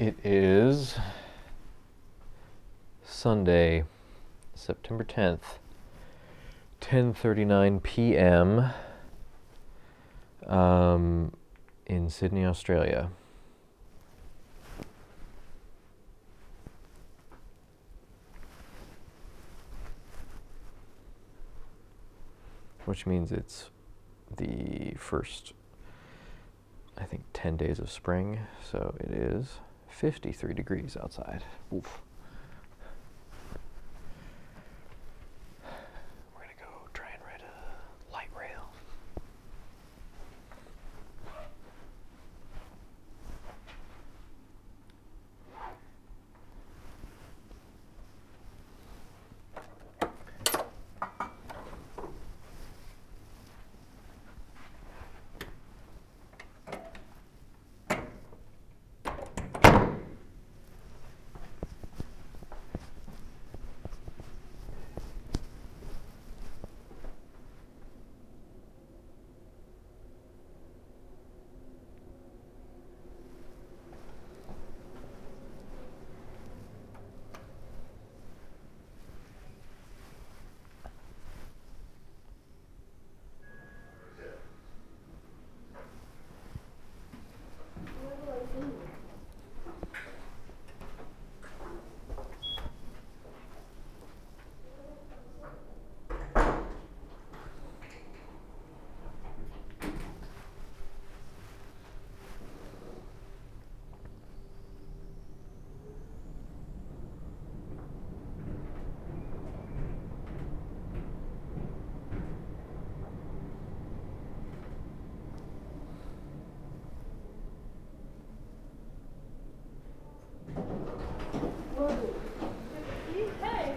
It is Sunday, September 10th, 10:39 p.m. Um, in Sydney, Australia. Which means it's the first, I think, 10 days of spring. So it is 53 degrees outside. Oof. We're going to go try and ride a light rail.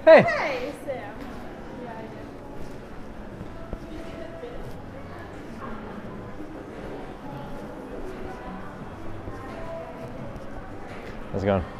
Hey. Hey, Sam. Yeah, I did. How's it going?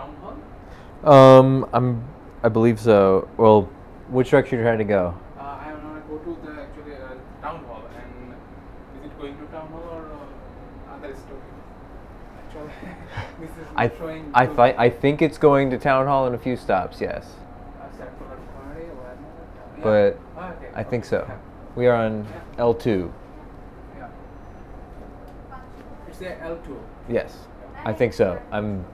Town hall? Um, I'm, I believe so. Well, which direction are you trying to go? Uh, I want to go to the actually uh, town hall and is it going to town hall or uh, other store? Actually, this is I, showing. I, thi- I think it's going to town hall in a few stops. Yes, Uh, Stratford Party, Warner, yeah. but Ah, okay, I think so. yeah, We are on L two. Yeah. It's a L two. Yes, I think so. I'm.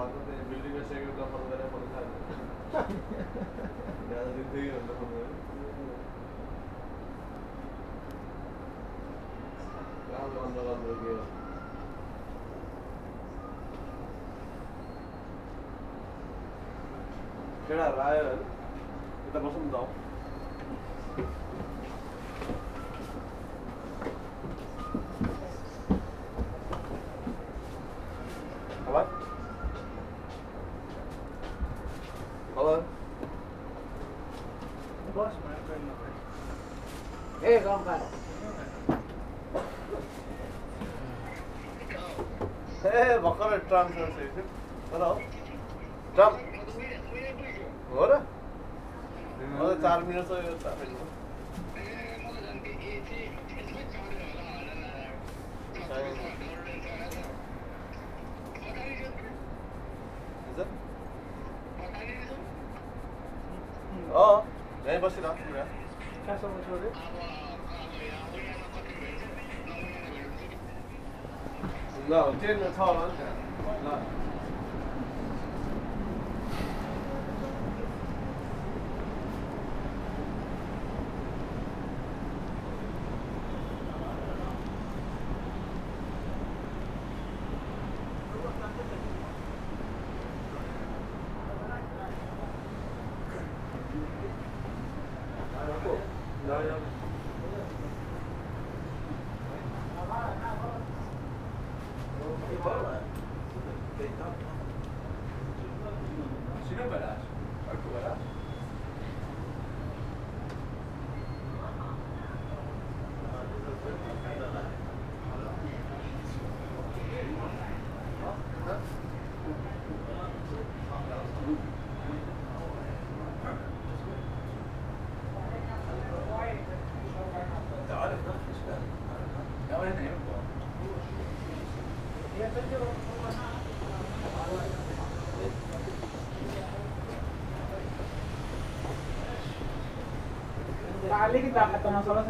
왔는데 밀리면 세계가 바로 내려 버리다니. 야, 나 지금 되게 난다, 방금. 야, 너 앉아가지고 그래, 라이언. 일단 벗습니다. เล่นมาชอบแล้วแ عليك ده حتى ما صلاة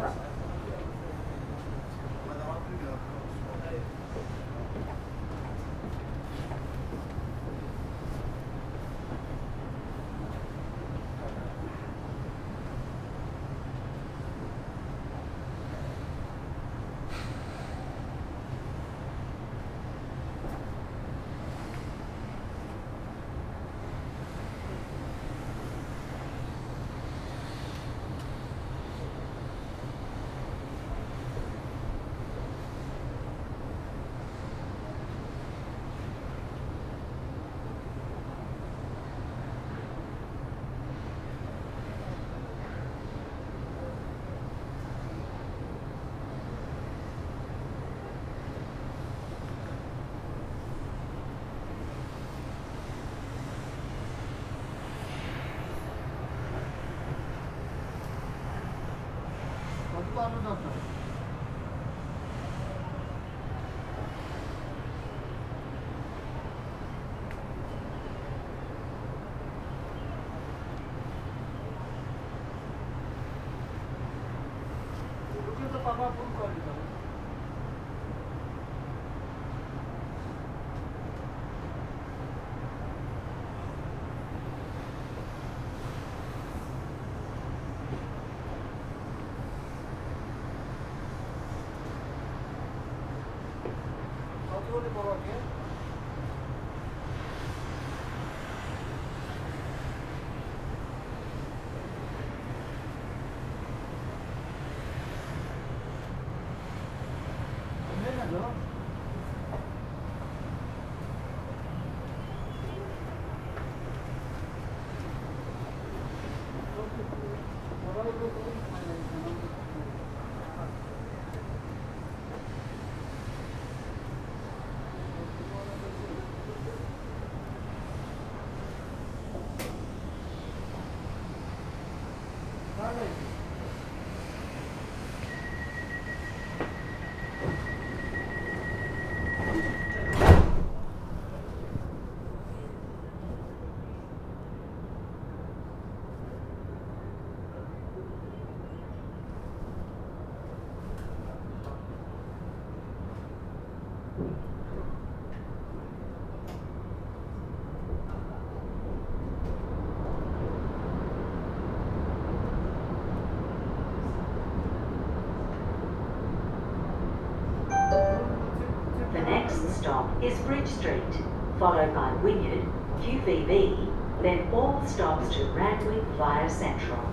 is Bridge Street, followed by Wynyard, QVB, then all stops to Randwick via Central.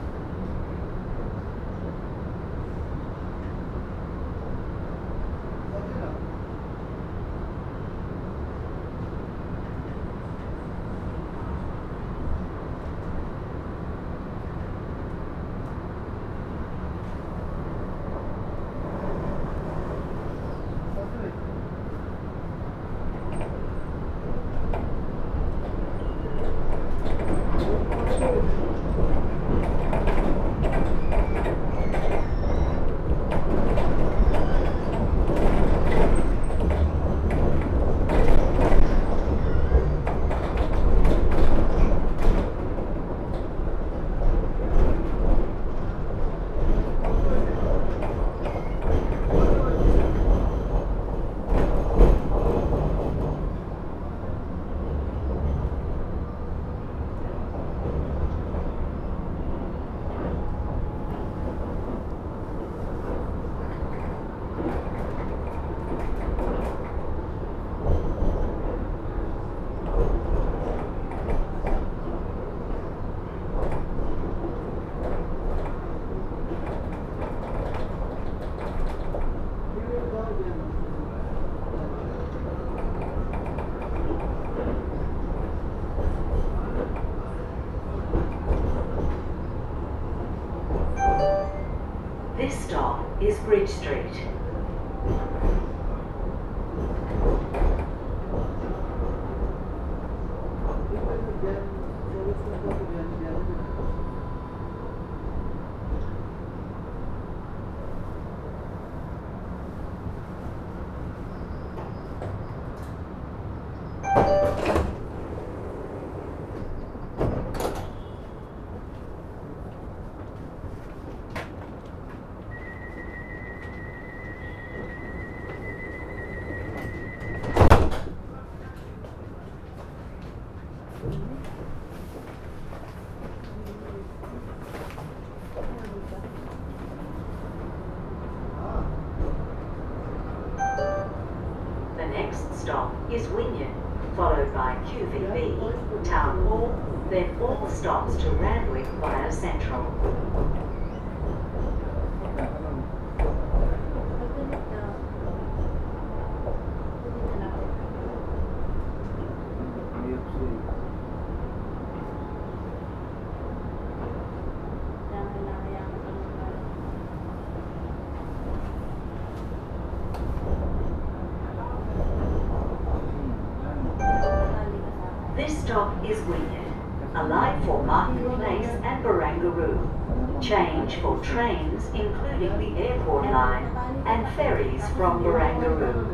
for trains including the airport line and ferries from Barangaroo.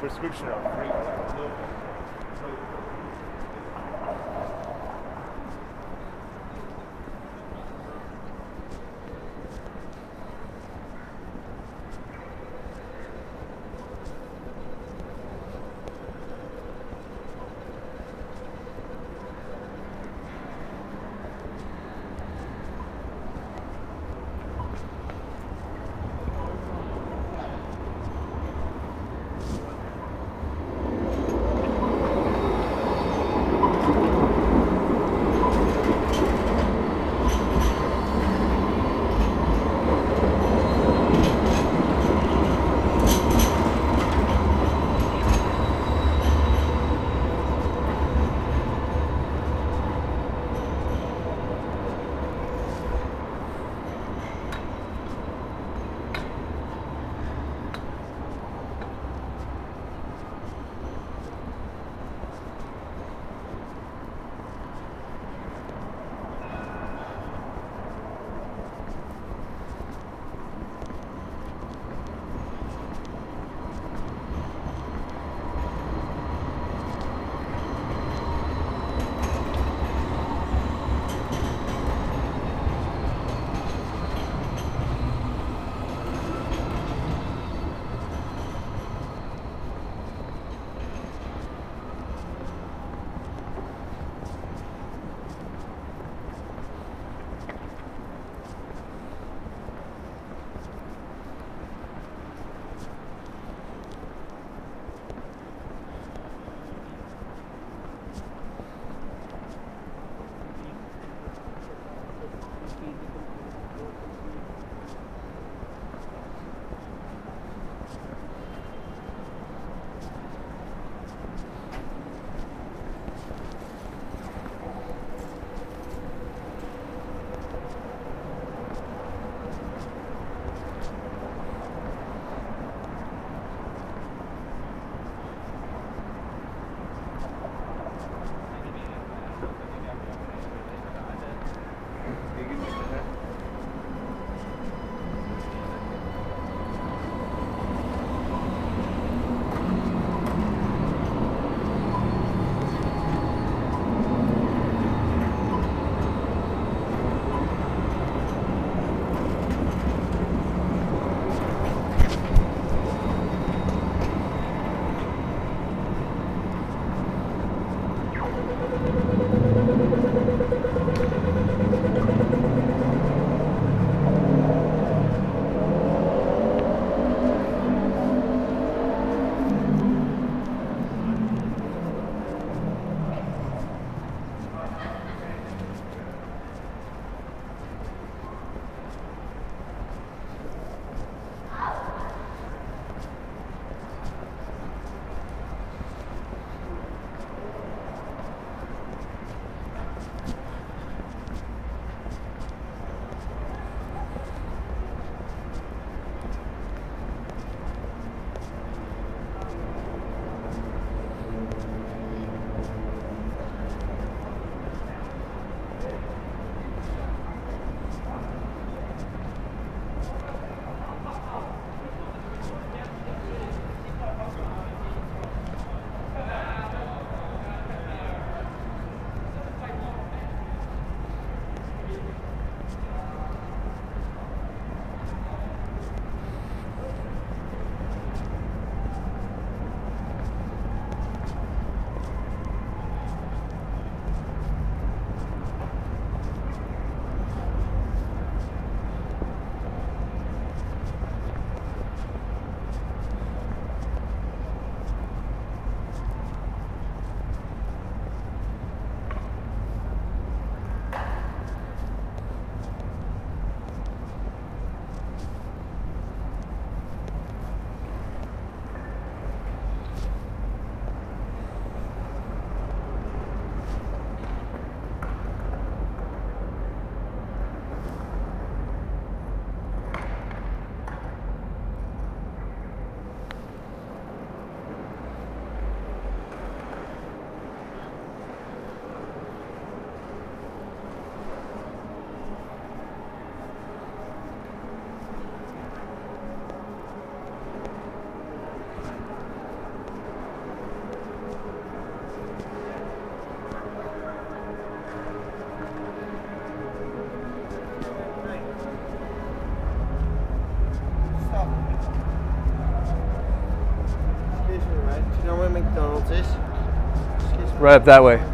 Prescription are free. right up that way.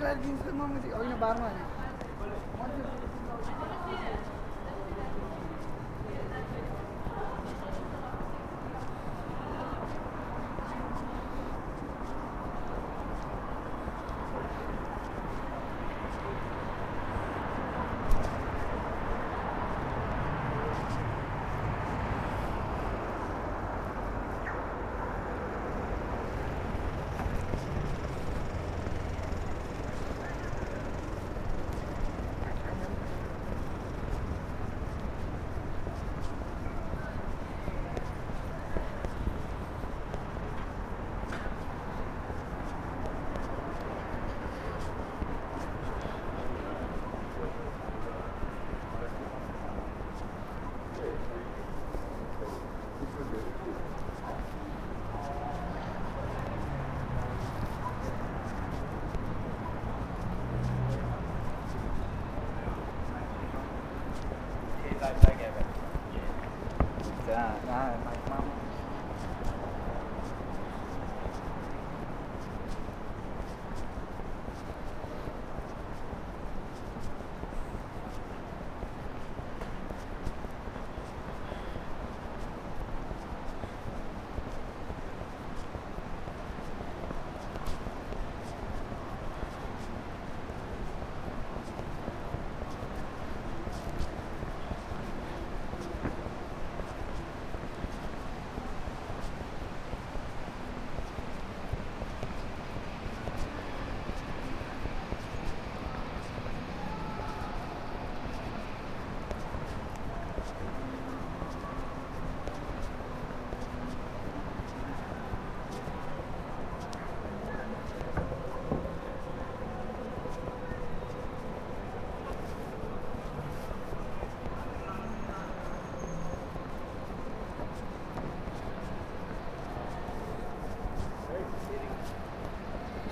sila din sa mga musik. Okay na ba ako? Ano?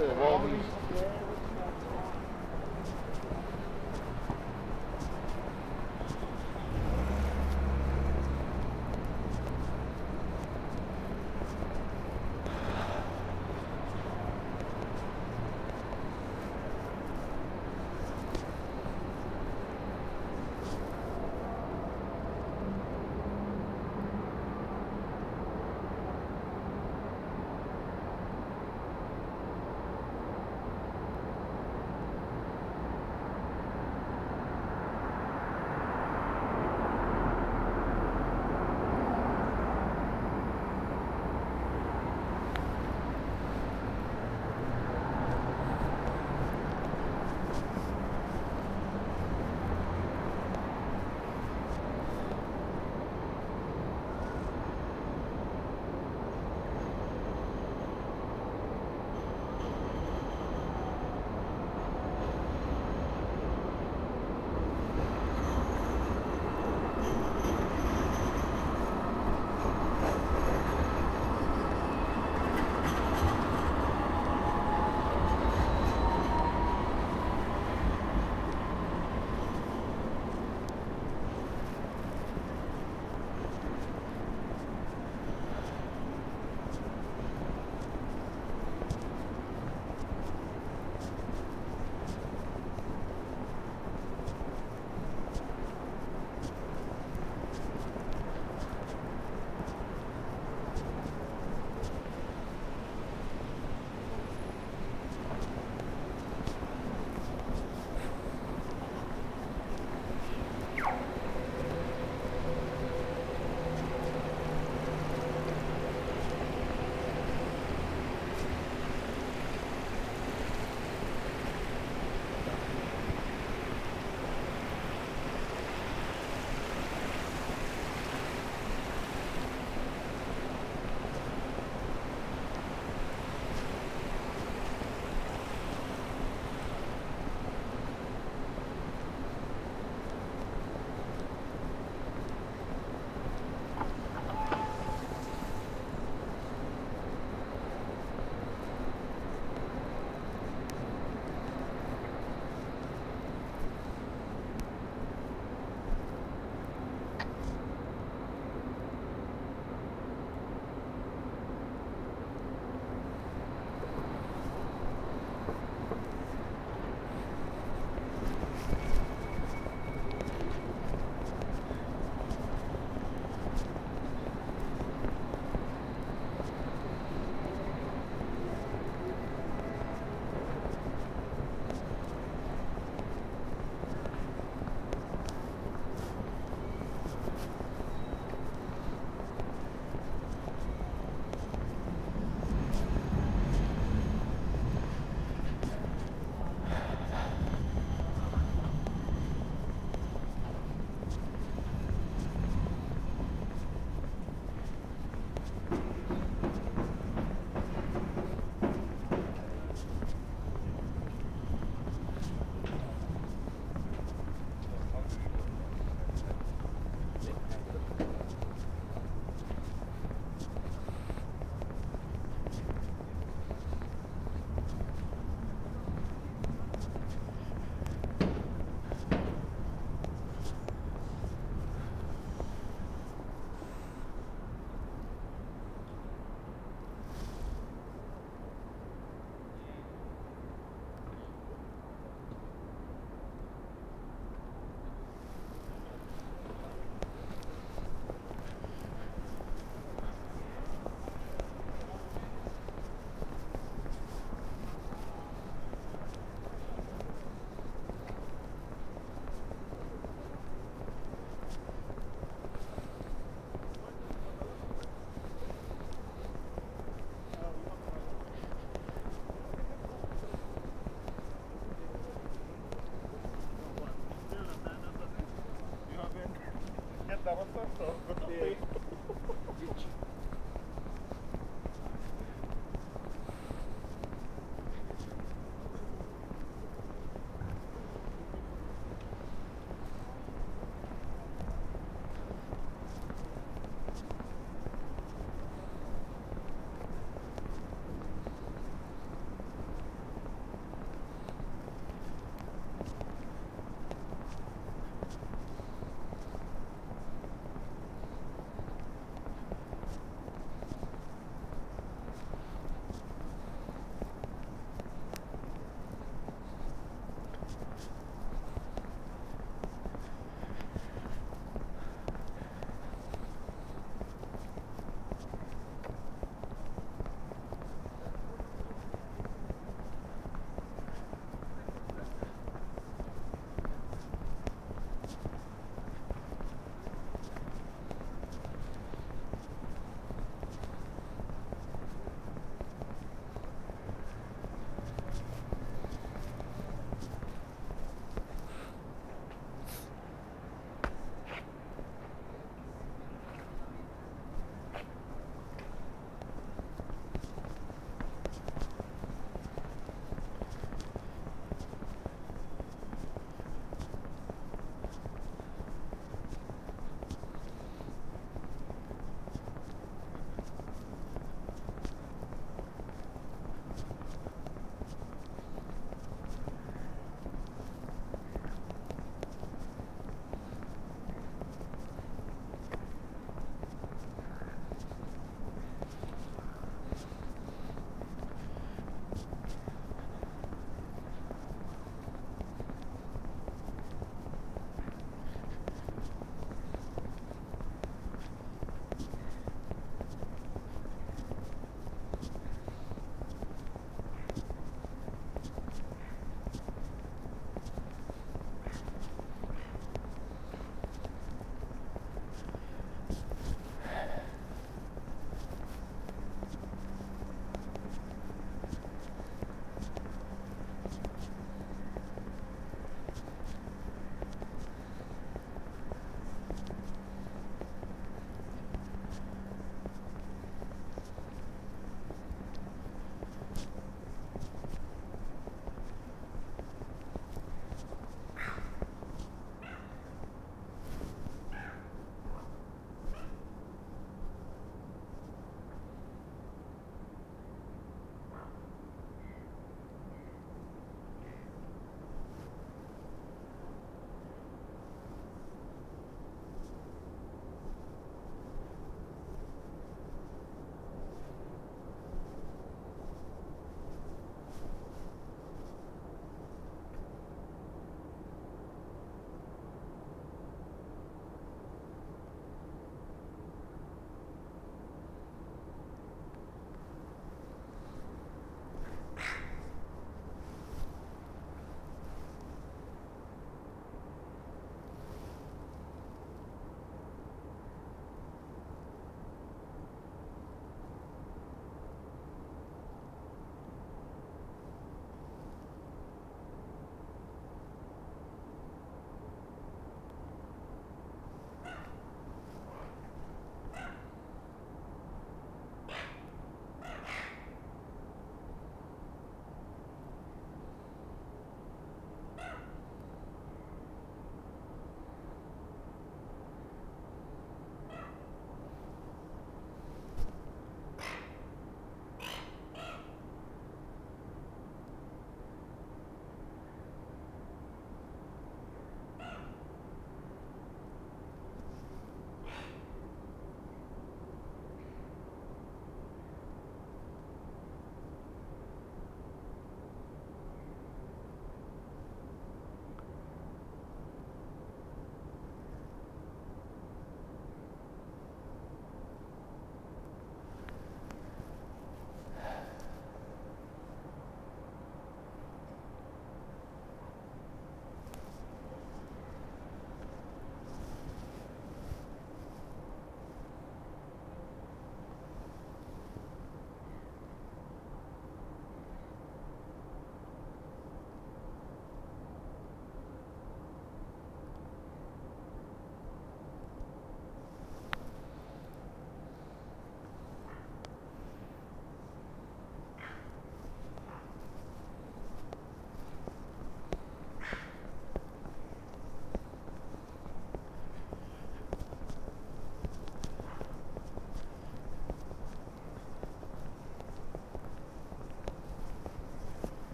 Wow.